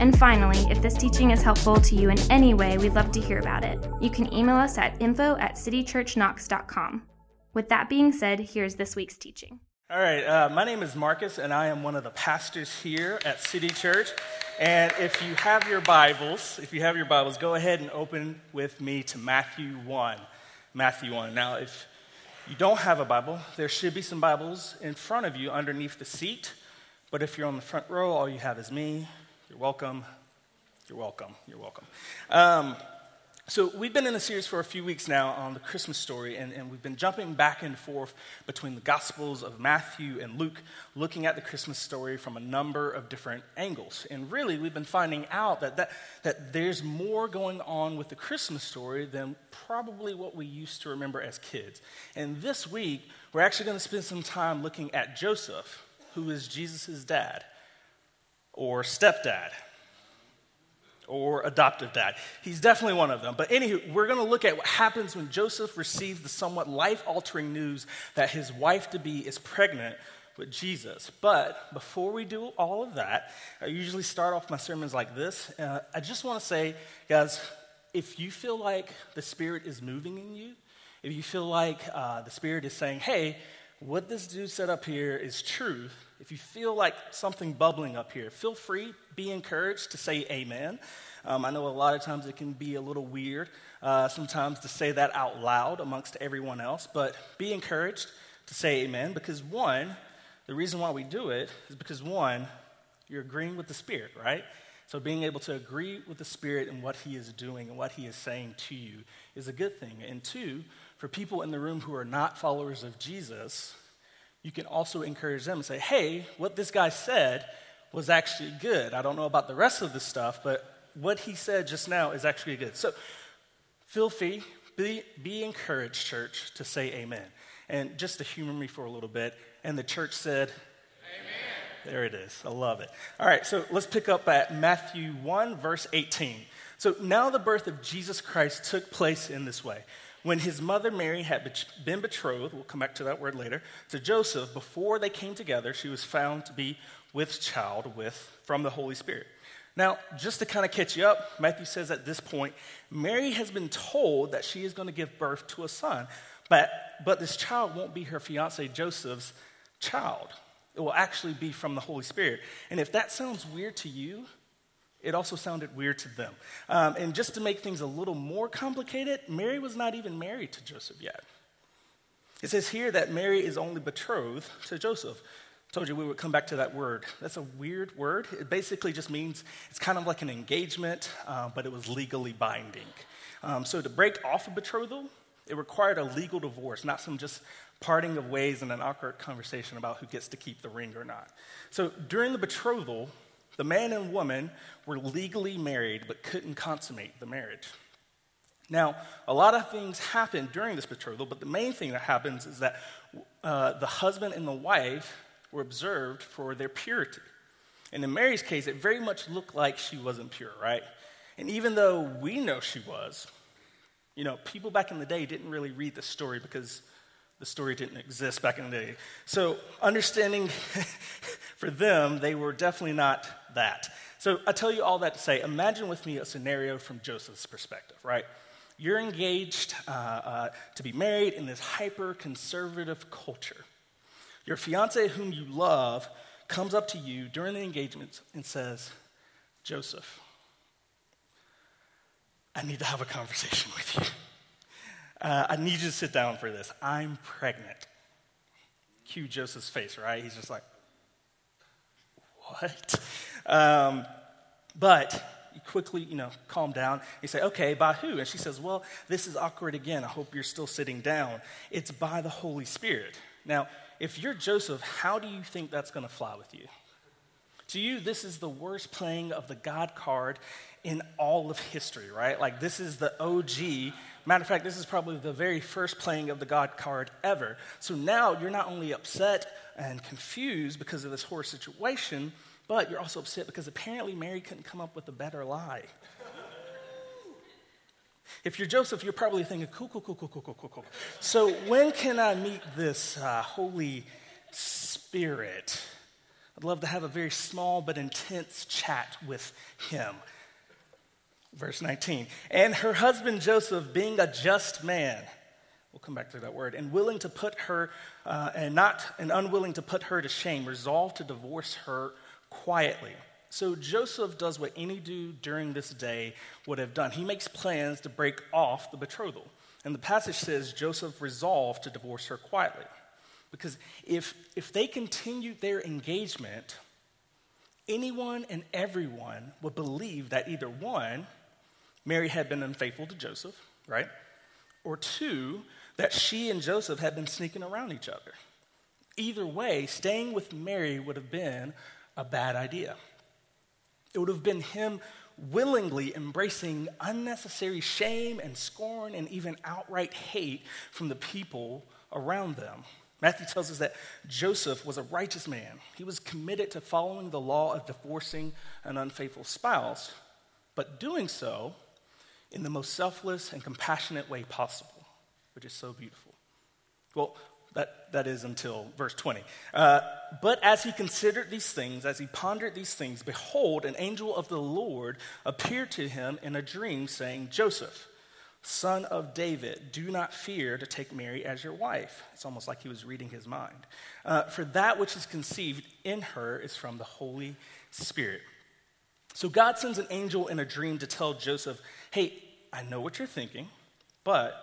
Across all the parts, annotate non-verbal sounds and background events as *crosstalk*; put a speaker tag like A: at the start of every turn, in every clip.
A: And finally, if this teaching is helpful to you in any way, we'd love to hear about it. You can email us at info at citychurchknox.com. With that being said, here's this week's teaching.
B: All right, uh, my name is Marcus, and I am one of the pastors here at City Church. And if you have your Bibles, if you have your Bibles, go ahead and open with me to Matthew 1. Matthew 1. Now, if you don't have a Bible, there should be some Bibles in front of you underneath the seat. But if you're on the front row, all you have is me. You're welcome. You're welcome. You're welcome. Um, so, we've been in a series for a few weeks now on the Christmas story, and, and, we've been jumping back and forth between the Gospels of Matthew and Luke, looking at the Christmas story from a number of different angles. And really, we've been finding out that, that, that there's more going on with the Christmas story than probably what we used to remember as kids. And this week, we're actually going to spend some time looking at Joseph, who is Jesus' dad or stepdad or adoptive dad. He's definitely one of them. But anywho, we're going to look at what happens when Joseph receives the somewhat life altering news that his wife to be is pregnant with Jesus. But before we do all of that, I usually start off my sermons like this. Uh, I just want to say, guys, if you feel like the Spirit is moving in you, if you feel like uh, the Spirit is saying, hey, what this dude said up here is truth, if you feel like something bubbling up here, feel free, be encouraged to say amen. Um, I know a lot of times it can be a little weird uh, sometimes to say that out loud amongst everyone else, but be encouraged to say amen because one, the reason why we do it is because one, you're agreeing with the Spirit, right? So being able to agree with the Spirit and what He is doing and what He is saying to you is a good thing. And two, for people in the room who are not followers of Jesus, you can also encourage them and say, hey, what this guy said was actually good. I don't know about the rest of the stuff, but what he said just now is actually good. So feel free, be, be encouraged, church, to say amen. And just to humor me for a little bit, and the church said, Amen. There it is. I love it. All right, so let's pick up at Matthew 1, verse 18. So now the birth of Jesus Christ took place in this way. When his mother Mary had been betrothed, we'll come back to that word later, to Joseph, before they came together, she was found to be with child with from the Holy Spirit. Now, just to kind of catch you up, Matthew says at this point, Mary has been told that she is going to give birth to a son, but, but this child won't be her fiance Joseph's child. It will actually be from the Holy Spirit. And if that sounds weird to you, it also sounded weird to them. Um, and just to make things a little more complicated, Mary was not even married to Joseph yet. It says here that Mary is only betrothed to Joseph. Told you we would come back to that word. That's a weird word. It basically just means it's kind of like an engagement, uh, but it was legally binding. Um, so to break off a betrothal, it required a legal divorce, not some just parting of ways and an awkward conversation about who gets to keep the ring or not. So during the betrothal, the man and woman were legally married but couldn't consummate the marriage. Now, a lot of things happen during this betrothal, but the main thing that happens is that uh, the husband and the wife were observed for their purity. And in Mary's case, it very much looked like she wasn't pure, right? And even though we know she was, you know, people back in the day didn't really read the story because the story didn't exist back in the day. So, understanding *laughs* for them, they were definitely not that. So, I tell you all that to say imagine with me a scenario from Joseph's perspective, right? You're engaged uh, uh, to be married in this hyper conservative culture. Your fiance, whom you love, comes up to you during the engagement and says, Joseph, I need to have a conversation with you. Uh, I need you to sit down for this. I'm pregnant. Cue Joseph's face, right? He's just like, what? Um, but you quickly, you know, calm down. You say, okay, by who? And she says, well, this is awkward again. I hope you're still sitting down. It's by the Holy Spirit. Now, if you're Joseph, how do you think that's going to fly with you? To you, this is the worst playing of the God card in all of history, right? Like, this is the OG. Matter of fact, this is probably the very first playing of the God card ever. So now you're not only upset and confused because of this horror situation, but you're also upset because apparently Mary couldn't come up with a better lie. If you're Joseph, you're probably thinking, cool, cool, cool, cool, cool, cool, cool, cool. So when can I meet this uh, Holy Spirit? I'd love to have a very small but intense chat with him. Verse 19. And her husband Joseph, being a just man, we'll come back to that word, and willing to put her, uh, and not, and unwilling to put her to shame, resolved to divorce her quietly. So Joseph does what any dude during this day would have done. He makes plans to break off the betrothal. And the passage says Joseph resolved to divorce her quietly. Because if, if they continued their engagement, anyone and everyone would believe that either one, Mary had been unfaithful to Joseph, right? Or two, that she and Joseph had been sneaking around each other. Either way, staying with Mary would have been a bad idea. It would have been him willingly embracing unnecessary shame and scorn and even outright hate from the people around them. Matthew tells us that Joseph was a righteous man. He was committed to following the law of divorcing an unfaithful spouse, but doing so in the most selfless and compassionate way possible, which is so beautiful. Well, that, that is until verse 20. Uh, but as he considered these things, as he pondered these things, behold, an angel of the Lord appeared to him in a dream, saying, Joseph, son of David, do not fear to take Mary as your wife. It's almost like he was reading his mind. Uh, for that which is conceived in her is from the Holy Spirit. So God sends an angel in a dream to tell Joseph, hey, I know what you're thinking, but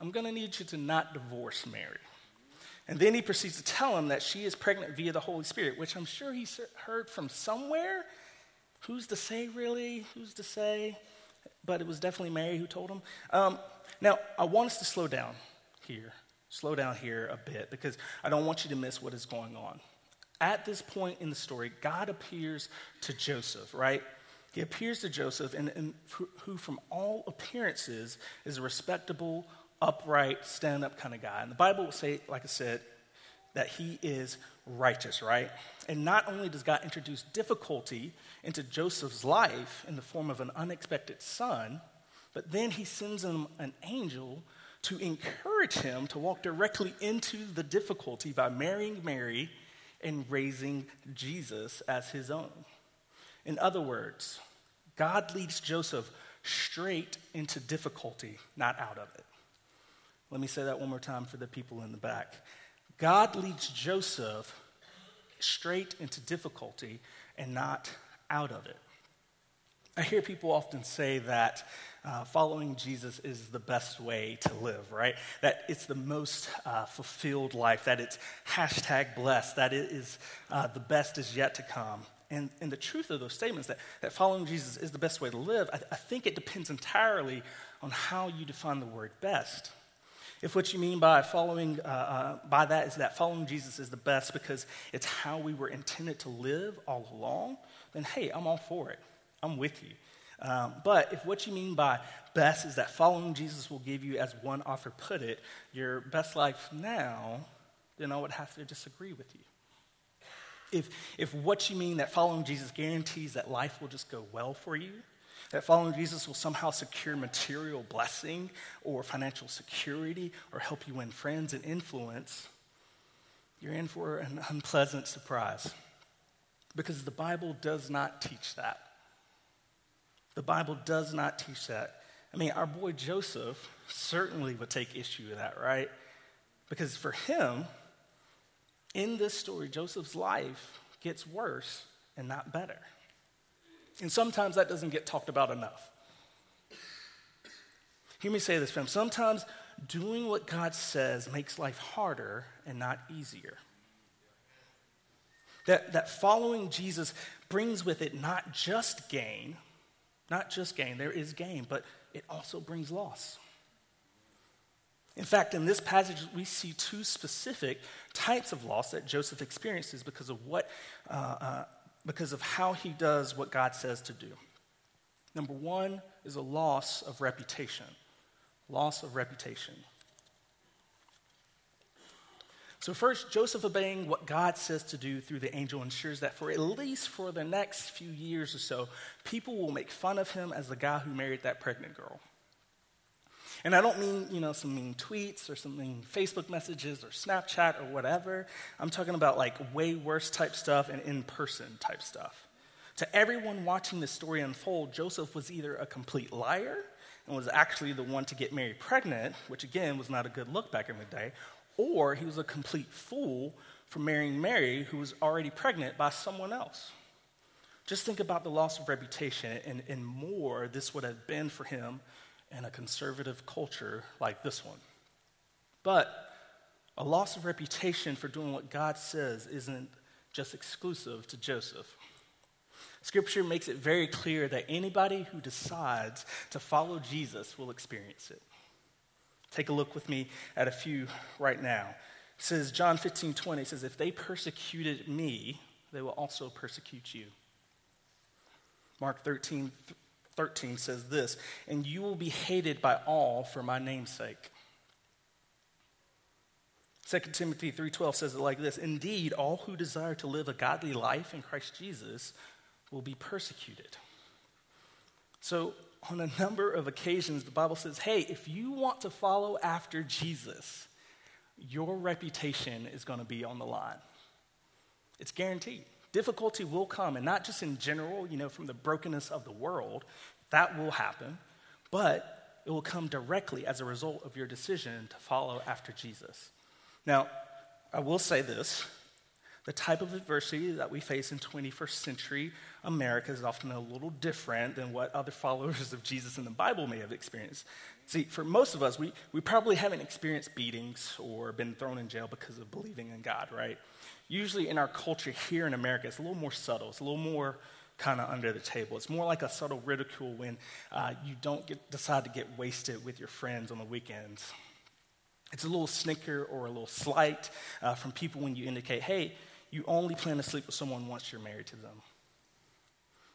B: I'm going to need you to not divorce Mary. And then he proceeds to tell him that she is pregnant via the Holy Spirit, which I'm sure he heard from somewhere. Who's to say, really? Who's to say? But it was definitely Mary who told him. Um, now, I want us to slow down here. Slow down here a bit because I don't want you to miss what is going on. At this point in the story, God appears to Joseph, right? He appears to Joseph, and, and who, from all appearances, is a respectable, upright, stand up kind of guy. And the Bible will say, like I said, that he is righteous, right? And not only does God introduce difficulty into Joseph's life in the form of an unexpected son, but then he sends him an angel to encourage him to walk directly into the difficulty by marrying Mary and raising Jesus as his own. In other words, God leads Joseph straight into difficulty, not out of it. Let me say that one more time for the people in the back. God leads Joseph straight into difficulty and not out of it. I hear people often say that uh, following Jesus is the best way to live, right? That it's the most uh, fulfilled life, that it's hashtag blessed, that it is uh, the best is yet to come. And, and the truth of those statements, that, that following Jesus is the best way to live, I, I think it depends entirely on how you define the word best. If what you mean by following, uh, uh, by that is that following Jesus is the best because it's how we were intended to live all along, then hey, I'm all for it. I'm with you. Um, but if what you mean by best is that following Jesus will give you, as one author put it, your best life now, then I would have to disagree with you. If, if what you mean that following Jesus guarantees that life will just go well for you, that following Jesus will somehow secure material blessing or financial security or help you win friends and influence, you're in for an unpleasant surprise. Because the Bible does not teach that. The Bible does not teach that. I mean, our boy Joseph certainly would take issue with that, right? Because for him, in this story, Joseph's life gets worse and not better. And sometimes that doesn't get talked about enough. Hear me say this, fam. Sometimes doing what God says makes life harder and not easier. That, that following Jesus brings with it not just gain, not just gain, there is gain, but it also brings loss. In fact, in this passage, we see two specific types of loss that Joseph experiences because of what uh, uh, because of how he does what God says to do. Number one is a loss of reputation. Loss of reputation. So, first, Joseph obeying what God says to do through the angel ensures that for at least for the next few years or so, people will make fun of him as the guy who married that pregnant girl. And I don't mean, you know, some mean tweets or some mean Facebook messages or Snapchat or whatever. I'm talking about like way worse type stuff and in person type stuff. To everyone watching this story unfold, Joseph was either a complete liar and was actually the one to get Mary pregnant, which again was not a good look back in the day, or he was a complete fool for marrying Mary, who was already pregnant by someone else. Just think about the loss of reputation and, and more this would have been for him in a conservative culture like this one. But a loss of reputation for doing what God says isn't just exclusive to Joseph. Scripture makes it very clear that anybody who decides to follow Jesus will experience it. Take a look with me at a few right now. It says, John 15, 20 says, If they persecuted me, they will also persecute you. Mark 13, 13 says this, and you will be hated by all for my name's sake. 2 Timothy 3:12 says it like this, indeed all who desire to live a godly life in Christ Jesus will be persecuted. So on a number of occasions the Bible says, "Hey, if you want to follow after Jesus, your reputation is going to be on the line." It's guaranteed. Difficulty will come, and not just in general, you know, from the brokenness of the world, that will happen, but it will come directly as a result of your decision to follow after Jesus. Now, I will say this the type of adversity that we face in 21st century America is often a little different than what other followers of Jesus in the Bible may have experienced. See, for most of us, we, we probably haven't experienced beatings or been thrown in jail because of believing in God, right? Usually in our culture here in America, it's a little more subtle, it's a little more kind of under the table. It's more like a subtle ridicule when uh, you don't get, decide to get wasted with your friends on the weekends. It's a little snicker or a little slight uh, from people when you indicate, hey, you only plan to sleep with someone once you're married to them.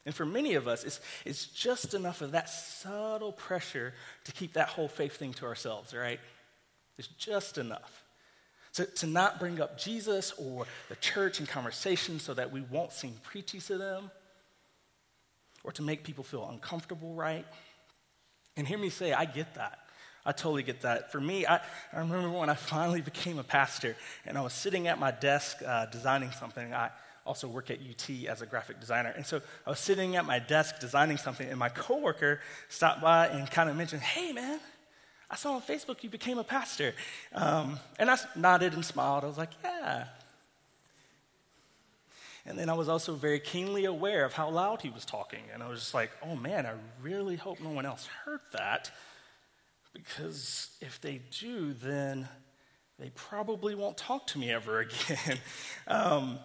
B: And for many of us, it's, it's just enough of that subtle pressure to keep that whole faith thing to ourselves, right? It's just enough. To, to not bring up Jesus or the church in conversation so that we won't seem preachy to them or to make people feel uncomfortable, right? And hear me say, I get that. I totally get that. For me, I, I remember when I finally became a pastor and I was sitting at my desk uh, designing something. I also work at UT as a graphic designer. And so I was sitting at my desk designing something, and my coworker stopped by and kind of mentioned, Hey, man, I saw on Facebook you became a pastor. Um, and I nodded and smiled. I was like, Yeah, and then I was also very keenly aware of how loud he was talking. And I was just like, oh man, I really hope no one else heard that. Because if they do, then they probably won't talk to me ever *laughs* again. um,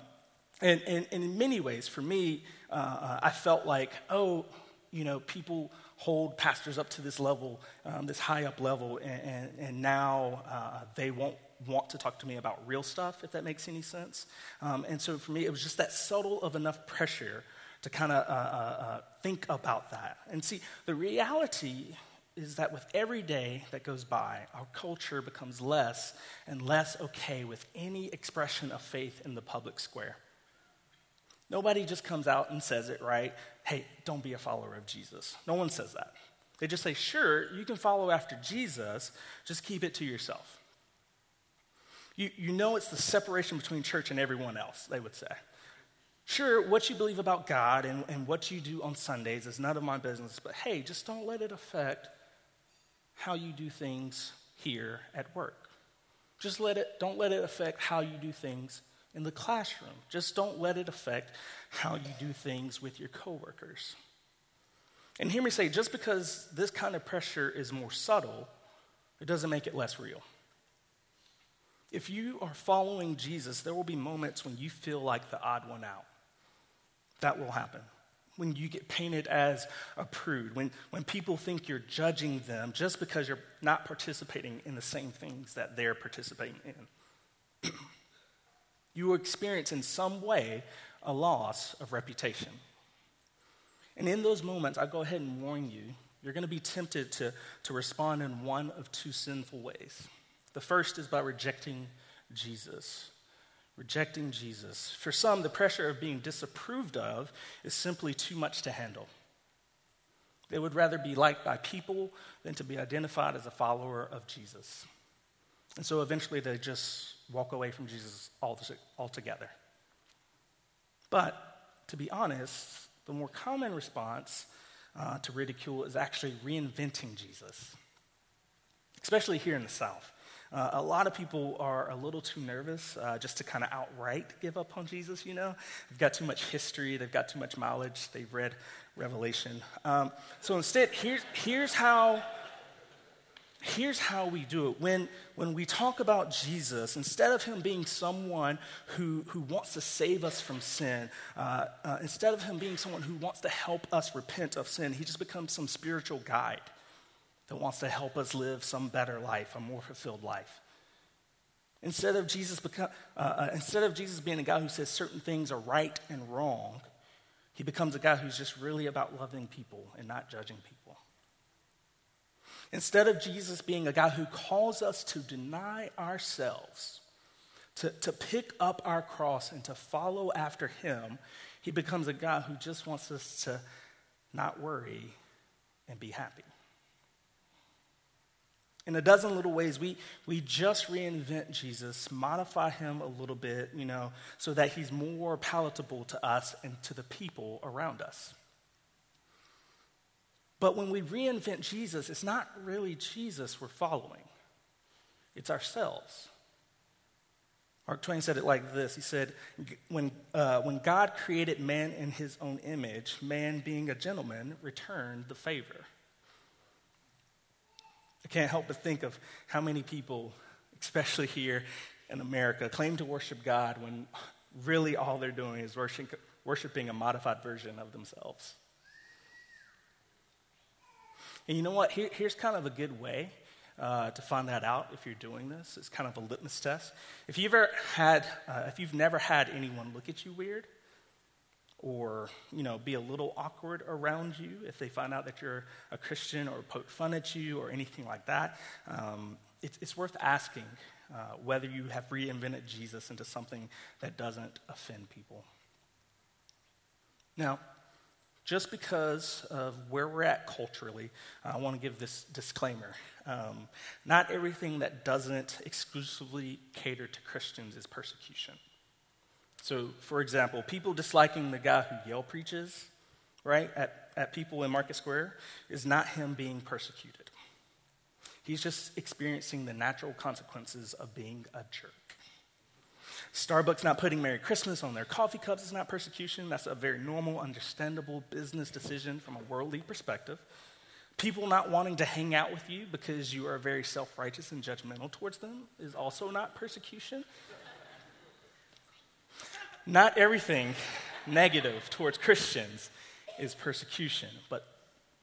B: and, and, and, in many ways, for me, uh, uh, I felt like, oh, you know, people hold pastors up to this level, um, this high up level, and, and, and now uh, they won't want to talk to me about real stuff, if that makes any sense. Um, and so for me, it was just that subtle of enough pressure to kind of uh, uh, uh, think about that. And see, the reality is that with every day that goes by, our culture becomes less and less okay with any expression of faith in the public square. Nobody just comes out and says it, right? Hey, don't be a follower of Jesus. No one says that. They just say, sure, you can follow after Jesus, just keep it to yourself. You, you know it's the separation between church and everyone else, they would say. Sure, what you believe about God and, and what you do on Sundays is none of my business, but hey, just don't let it affect how you do things here at work. Just let it, don't let it affect how you do things in the classroom. Just don't let it affect how you do things with your coworkers. And hear me say, just because this kind of pressure is more subtle, it doesn't make it less real. If you are following Jesus, there will be moments when you feel like the odd one out. That will happen. When you get painted as a prude, when, when people think you're judging them just because you're not participating in the same things that they're participating in. *clears throat* you will experience in some way a loss of reputation. And in those moments, I go ahead and warn you, you're going to be tempted to, to respond in one of two sinful ways. The first is by rejecting Jesus. Rejecting Jesus. For some, the pressure of being disapproved of is simply too much to handle. They would rather be liked by people than to be identified as a follower of Jesus. And so eventually they just walk away from Jesus altogether. But to be honest, the more common response uh, to ridicule is actually reinventing Jesus, especially here in the South. Uh, a lot of people are a little too nervous uh, just to kind of outright give up on Jesus, you know? They've got too much history, they've got too much knowledge, they've read Revelation. Um, so instead, here's, how, here's how we do it. When, when we talk about Jesus, instead of him being someone who, who wants to save us from sin, uh, uh, instead of him being someone who wants to help us repent of sin, he just becomes some spiritual guide that wants to help us live some better life, a more fulfilled life. Instead of Jesus, become, uh, uh, instead of Jesus being a guy who says certain things are right and wrong, he becomes a guy who's just really about loving people and not judging people. Instead of Jesus being a guy who calls us to deny ourselves, to, to pick up our cross and to follow after him, he becomes a guy who just wants us to not worry and be happy in a dozen little ways, we, we just reinvent Jesus, modify him a little bit, you know, so that he's more palatable to us and to the people around us. But when we reinvent Jesus, it's not really Jesus we're following, it's ourselves. Mark Twain said it like this He said, when, uh, when God created man in his own image, man, being a gentleman, returned the favor. I can't help but think of how many people, especially here in America, claim to worship God when really all they're doing is worship, worshiping a modified version of themselves. And you know what? Here, here's kind of a good way uh, to find that out if you're doing this. It's kind of a litmus test. If you've ever had, uh, if you've never had anyone look at you weird, or you know be a little awkward around you if they find out that you're a christian or poke fun at you or anything like that um, it's, it's, worth asking uh, whether you have reinvented jesus into something that doesn't offend people now just because of where we're at culturally i want to give this disclaimer um, not everything that doesn't exclusively cater to christians is persecution so, for example, people disliking the guy who yell preaches, right, at, at people in Market Square is not him being persecuted. He's just experiencing the natural consequences of being a jerk. Starbucks not putting Merry Christmas on their coffee cups is not persecution. That's a very normal, understandable business decision from a worldly perspective. People not wanting to hang out with you because you are very self righteous and judgmental towards them is also not persecution. Not everything negative towards Christians is persecution, but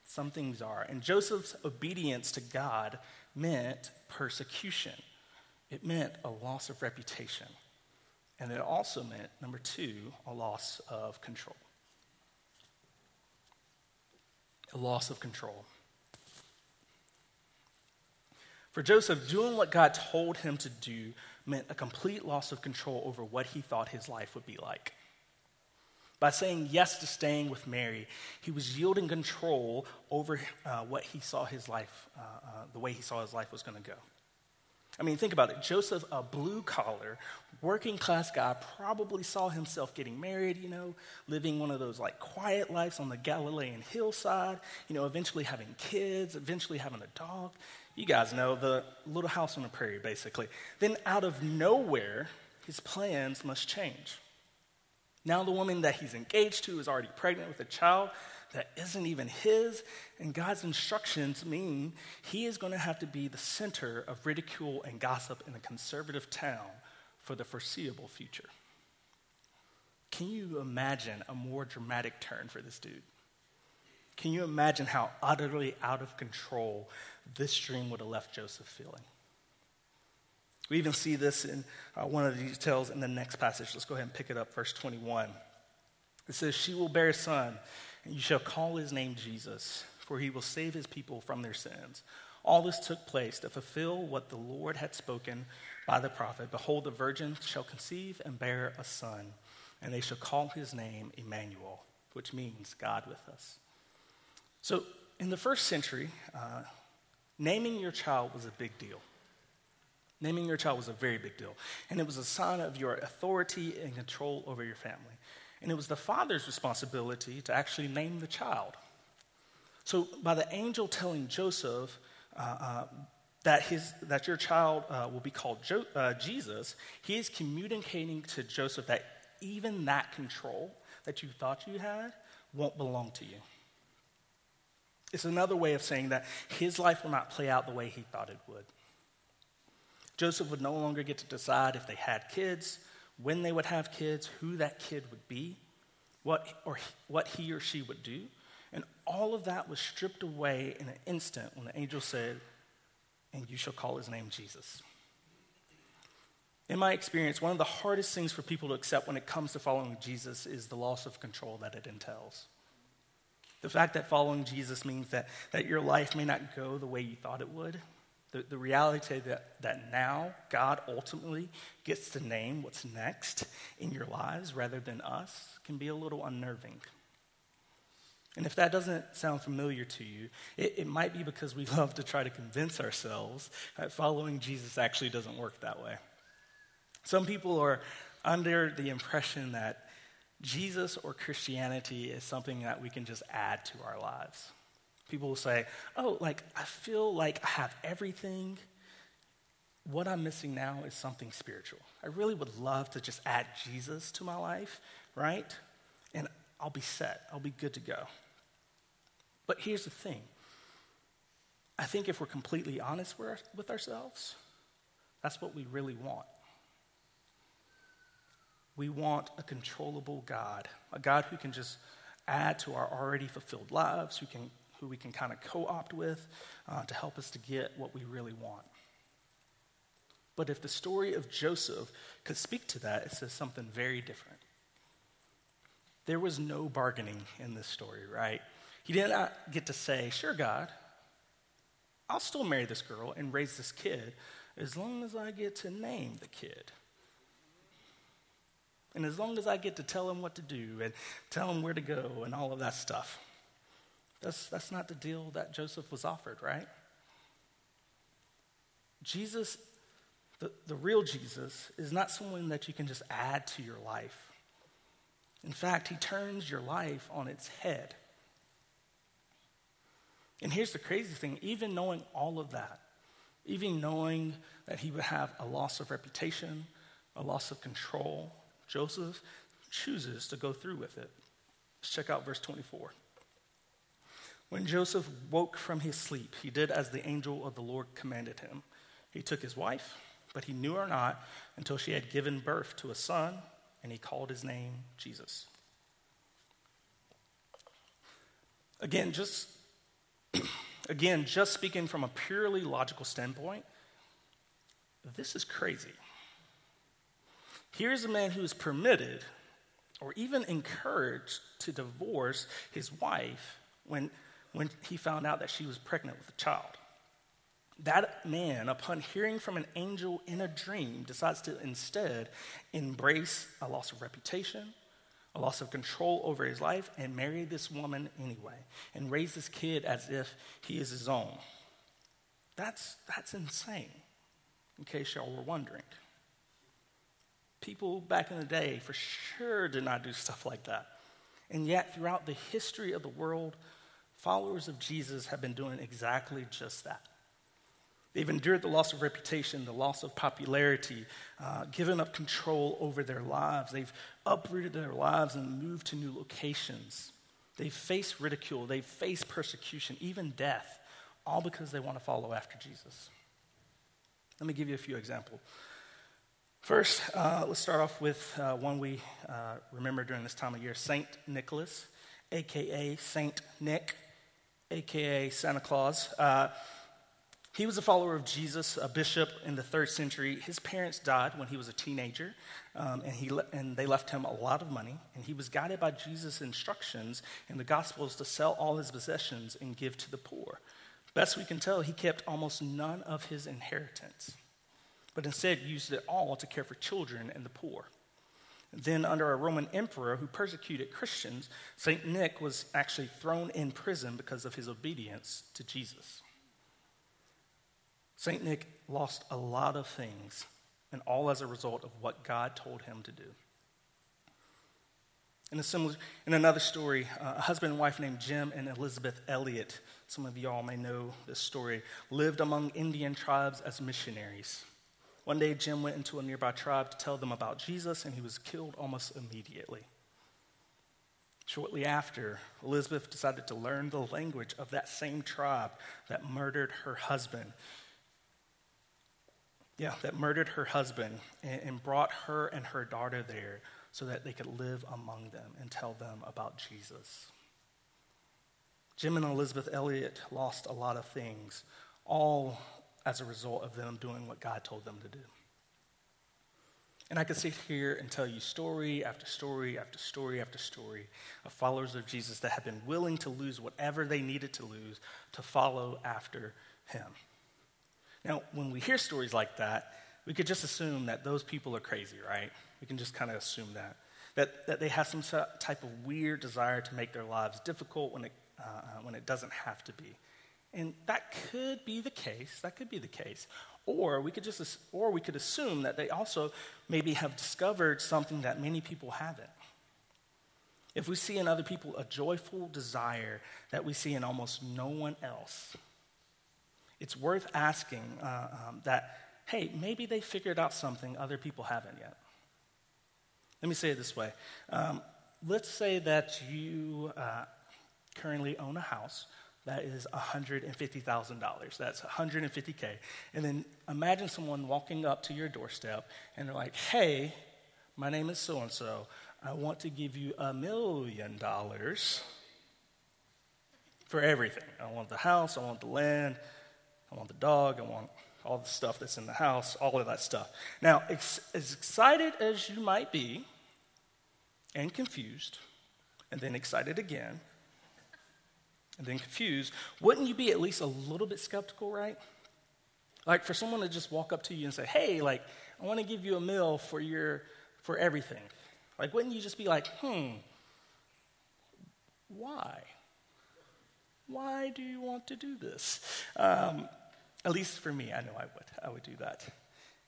B: some things are. And Joseph's obedience to God meant persecution, it meant a loss of reputation. And it also meant, number two, a loss of control. A loss of control. For Joseph, doing what God told him to do meant a complete loss of control over what he thought his life would be like. By saying yes to staying with Mary, he was yielding control over uh, what he saw his life, uh, uh, the way he saw his life was going to go. I mean, think about it. Joseph, a blue collar, working class guy, probably saw himself getting married, you know, living one of those like quiet lives on the Galilean hillside, you know, eventually having kids, eventually having a dog. You guys know the little house on the prairie, basically. Then, out of nowhere, his plans must change. Now, the woman that he's engaged to is already pregnant with a child that isn't even his, and God's instructions mean he is going to have to be the center of ridicule and gossip in a conservative town for the foreseeable future. Can you imagine a more dramatic turn for this dude? Can you imagine how utterly out of control this dream would have left Joseph feeling? We even see this in uh, one of the details in the next passage. Let's go ahead and pick it up, verse 21. It says, She will bear a son, you shall call his name Jesus, for he will save his people from their sins. All this took place to fulfill what the Lord had spoken by the prophet Behold, the virgin shall conceive and bear a son, and they shall call his name Emmanuel, which means God with us. So, in the first century, uh, naming your child was a big deal. Naming your child was a very big deal. And it was a sign of your authority and control over your family. And it was the father's responsibility to actually name the child. So, by the angel telling Joseph uh, uh, that, his, that your child uh, will be called jo- uh, Jesus, he is communicating to Joseph that even that control that you thought you had won't belong to you. It's another way of saying that his life will not play out the way he thought it would. Joseph would no longer get to decide if they had kids, when they would have kids, who that kid would be, what, or what he or she would do. And all of that was stripped away in an instant when the angel said, And you shall call his name Jesus. In my experience, one of the hardest things for people to accept when it comes to following Jesus is the loss of control that it entails. The fact that following Jesus means that, that your life may not go the way you thought it would, the, the reality that, that now God ultimately gets to name what's next in your lives rather than us can be a little unnerving. And if that doesn't sound familiar to you, it, it might be because we *laughs* love to try to convince ourselves that following Jesus actually doesn't work that way. Some people are under the impression that Jesus or Christianity is something that we can just add to our lives. People will say, Oh, like, I feel like I have everything. What I'm missing now is something spiritual. I really would love to just add Jesus to my life, right? And I'll be set, I'll be good to go. But here's the thing I think if we're completely honest with ourselves, that's what we really want. We want a controllable God, a God who can just add to our already fulfilled lives, who can who we can kind of co opt with uh, to help us to get what we really want. But if the story of Joseph could speak to that, it says something very different. There was no bargaining in this story, right? He did not get to say, Sure, God, I'll still marry this girl and raise this kid as long as I get to name the kid. And as long as I get to tell him what to do and tell him where to go and all of that stuff. That's, that's not the deal that Joseph was offered, right? Jesus, the, the real Jesus, is not someone that you can just add to your life. In fact, he turns your life on its head. And here's the crazy thing even knowing all of that, even knowing that he would have a loss of reputation, a loss of control, Joseph chooses to go through with it. Let's check out verse 24. When Joseph woke from his sleep, he did as the angel of the Lord commanded him. He took his wife, but he knew her not until she had given birth to a son, and he called his name Jesus. Again, just *clears throat* again, just speaking from a purely logical standpoint, this is crazy. Here's a man who is permitted or even encouraged to divorce his wife when when he found out that she was pregnant with a child. That man, upon hearing from an angel in a dream, decides to instead embrace a loss of reputation, a loss of control over his life, and marry this woman anyway, and raise this kid as if he is his own. That's, that's insane, in case y'all were wondering. People back in the day for sure did not do stuff like that. And yet, throughout the history of the world, Followers of Jesus have been doing exactly just that. They've endured the loss of reputation, the loss of popularity, uh, given up control over their lives. They've uprooted their lives and moved to new locations. They've faced ridicule, they've faced persecution, even death, all because they want to follow after Jesus. Let me give you a few examples. First, uh, let's start off with uh, one we uh, remember during this time of year Saint Nicholas, aka Saint Nick aka Santa Claus. Uh, He was a follower of Jesus, a bishop in the third century. His parents died when he was a teenager, um, and, he le- and they left him a lot of money. And he was guided by Jesus' instructions in the Gospels to sell all his possessions and give to the poor. Best we can tell, he kept almost none of his inheritance, but instead used it all to care for children and the poor. Then, under a Roman emperor who persecuted Christians, St. Nick was actually thrown in prison because of his obedience to Jesus. St. Nick lost a lot of things, and all as a result of what God told him to do. In, a similar, in another story, uh, a husband and wife named Jim and Elisabeth Elliot, some of y'all may know this story, lived among Indian tribes as missionaries. One day, Jim went into a nearby tribe to tell them about Jesus, and he was killed almost immediately. Shortly after, Elisabeth decided to learn the language of that same tribe that murdered her husband yeah, that murdered her husband and, and brought her and her daughter there so that they could live among them and tell them about Jesus. Jim and Elisabeth Elliot lost a lot of things, all as a result of them doing what God told them to do. And I could sit here and tell you story after story after story after story of followers of Jesus that have been willing to lose whatever they needed to lose to follow after him. Now, when we hear stories like that, we could just assume that those people are crazy, right? We can just kind of assume that. That, that they have some type of weird desire to make their lives difficult when it, uh, when it doesn't have to be. And that could be the case. That could be the case. Or we could just, or we could assume that they also maybe have discovered something that many people haven't. If we see in other people a joyful desire that we see in almost no one else, it's worth asking uh, um, that, hey, maybe they figured out something other people haven't yet. Let me say it this way. Um, let's say that you uh, currently own a house that is $150,000. That's 150K. And then imagine someone walking up to your doorstep and they're like, hey, my name is so and so. I want to give you a million dollars for everything. I want the house, I want the land, I want the dog. I want all the stuff that's in the house, all of that stuff. Now, ex- as excited as you might be, and confused, and then excited again, and then confused, wouldn't you be at least a little bit skeptical, right? Like for someone to just walk up to you and say, "Hey, like I want to give you a meal for your for everything." Like wouldn't you just be like, "Hmm, why? Why do you want to do this?" Um, at least for me, I know I would. I would do that.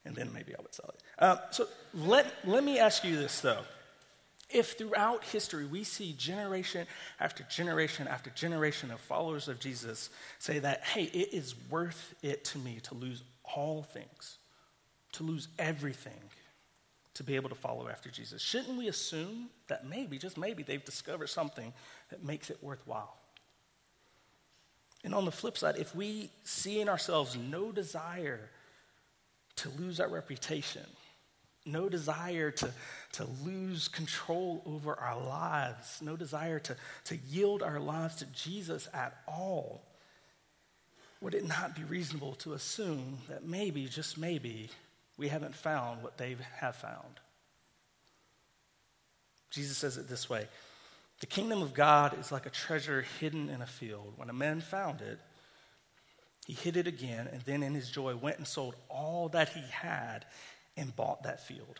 B: And then maybe I would sell it. Um, so let, let me ask you this, though. If throughout history we see generation after generation after generation of followers of Jesus say that, hey, it is worth it to me to lose all things, to lose everything, to be able to follow after Jesus, shouldn't we assume that maybe, just maybe, they've discovered something that makes it worthwhile? And on the flip side, if we see in ourselves no desire to lose our reputation, no desire to, to lose control over our lives, no desire to, to yield our lives to Jesus at all, would it not be reasonable to assume that maybe, just maybe, we haven't found what they have found? Jesus says it this way the kingdom of God is like a treasure hidden in a field. When a man found it, he hid it again, and then in his joy went and sold all that he had and bought that field.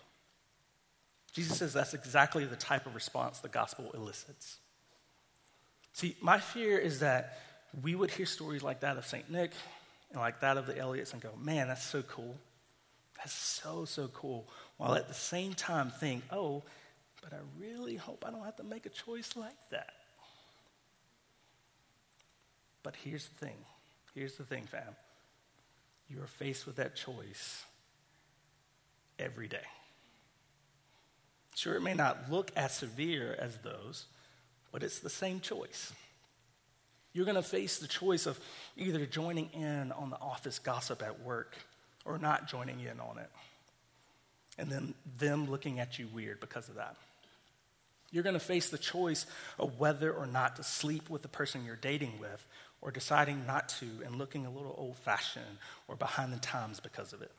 B: Jesus says that's exactly the type of response the gospel elicits. See, my fear is that we would hear stories like that of St. Nick and like that of the Elliots and go, man, that's so cool. That's so, so cool. While at the same time think, oh, but I really hope I don't have to make a choice like that. But here's the thing here's the thing, fam. You are faced with that choice every day. Sure, it may not look as severe as those, but it's the same choice. You're going to face the choice of either joining in on the office gossip at work or not joining in on it. And then them looking at you weird because of that. You're going to face the choice of whether or not to sleep with the person you're dating with or deciding not to and looking a little old fashioned or behind the times because of it.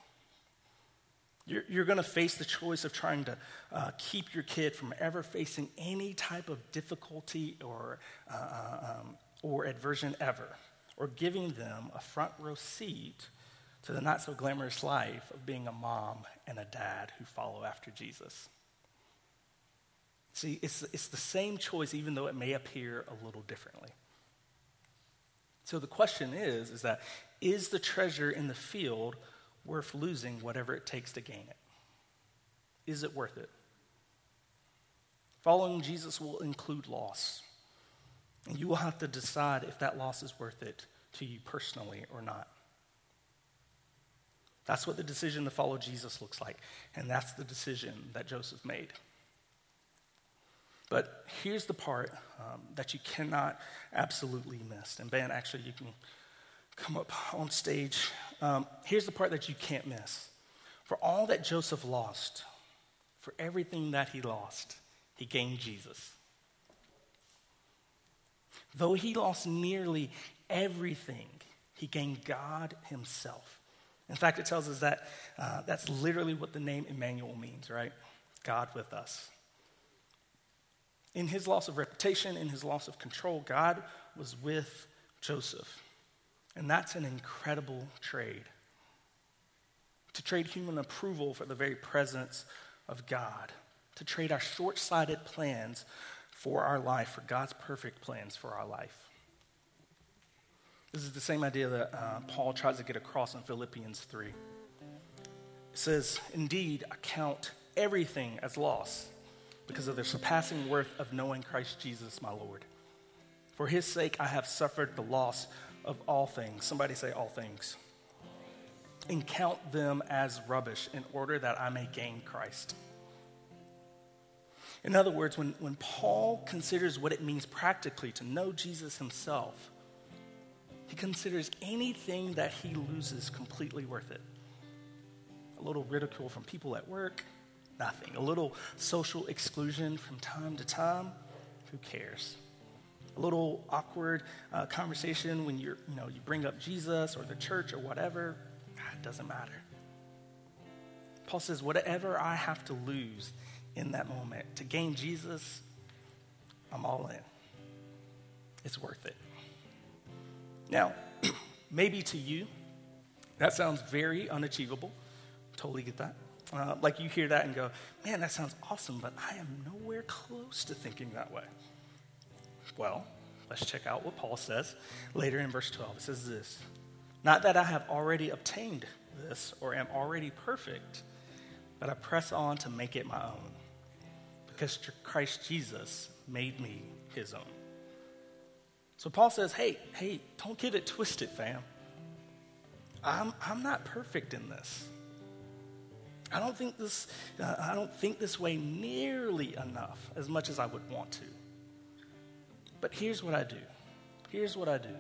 B: You're, you're going to face the choice of trying to uh, keep your kid from ever facing any type of difficulty or, uh, uh, um, or aversion ever, or giving them a front row seat to the not so glamorous life of being a mom and a dad who follow after Jesus. See, it's, it's the same choice, even though it may appear a little differently. So the question is, is that is the treasure in the field worth losing whatever it takes to gain it? Is it worth it? Following Jesus will include loss. And you will have to decide if that loss is worth it to you personally or not. That's what the decision to follow Jesus looks like. And that's the decision that Joseph made. But here's the part um, that you cannot absolutely miss. And Ben, actually, you can come up on stage. Um, here's the part that you can't miss. For all that Joseph lost, for everything that he lost, he gained Jesus. Though he lost nearly everything, he gained God himself. In fact, it tells us that uh, that's literally what the name Emmanuel means, right? God with us. In his loss of reputation, in his loss of control, God was with Joseph. And that's an incredible trade. To trade human approval for the very presence of God. To trade our short sighted plans for our life, for God's perfect plans for our life. This is the same idea that uh, Paul tries to get across in Philippians 3. It says, Indeed, I count everything as loss because of the surpassing worth of knowing Christ Jesus, my Lord. For his sake, I have suffered the loss of all things. Somebody say, all things. And count them as rubbish in order that I may gain Christ. In other words, when, when Paul considers what it means practically to know Jesus himself, he considers anything that he loses completely worth it. A little ridicule from people at work, nothing. A little social exclusion from time to time, who cares? A little awkward uh, conversation when you're, you know, you bring up Jesus or the church or whatever, it doesn't matter. Paul says, whatever I have to lose in that moment to gain Jesus, I'm all in. It's worth it. Now, *clears throat* maybe to you, that sounds very unachievable. Totally get that. Uh, like you hear that and go, man, that sounds awesome, but I am nowhere close to thinking that way. Well, let's check out what Paul says later in verse 12. It says this Not that I have already obtained this or am already perfect, but I press on to make it my own, because Christ Jesus made me his own. So Paul says, hey, hey, don't get it twisted, fam. I'm, I'm not perfect in this. I don't think this, uh, I don't think this way nearly enough as much as I would want to. But here's what I do. Here's what I do.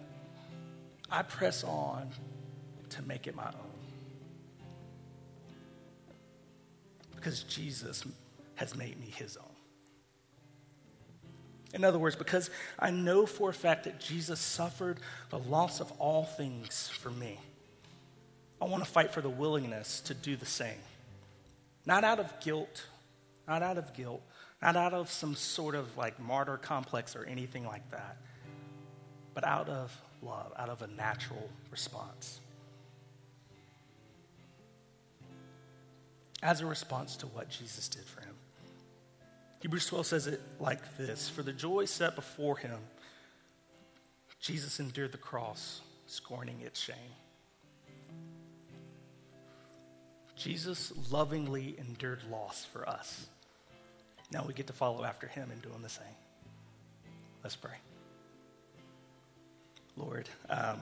B: I press on to make it my own. Because Jesus has made me his own. In other words, because I know for a fact that Jesus suffered the loss of all things for me, I want to fight for the willingness to do the same. Not out of guilt, not out of guilt, not out of some sort of like martyr complex or anything like that, but out of love, out of a natural response. As a response to what Jesus did for him. Hebrews 12 says it like this For the joy set before him, Jesus endured the cross, scorning its shame. Jesus lovingly endured loss for us. Now we get to follow after him in doing the same. Let's pray. Lord, um,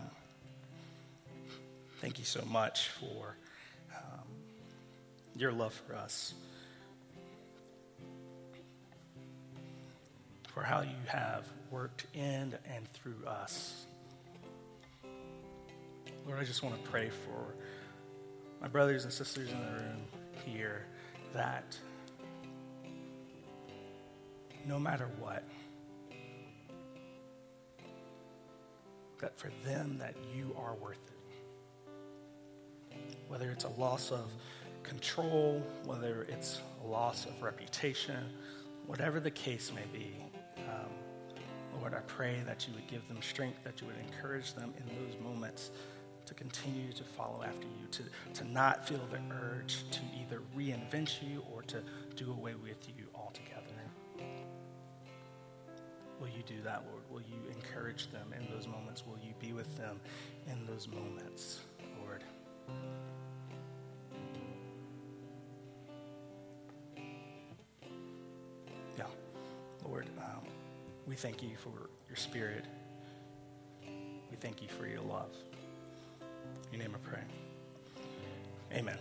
B: thank you so much for um, your love for us, for how you have worked in and through us. Lord, I just want to pray for my brothers and sisters in the room here that no matter what, that for them that you are worth it. Whether it's a loss of control, whether it's a loss of reputation, whatever the case may be, um, Lord, I pray that you would give them strength, that you would encourage them in those moments to continue to follow after you, to, to not feel the urge to either reinvent you or to do away with you altogether. Will you do that, Lord? Will you encourage them in those moments? Will you be with them in those moments, Lord? Yeah, Lord, um, we thank you for your spirit. We thank you for your love. In your name I pray. Amen.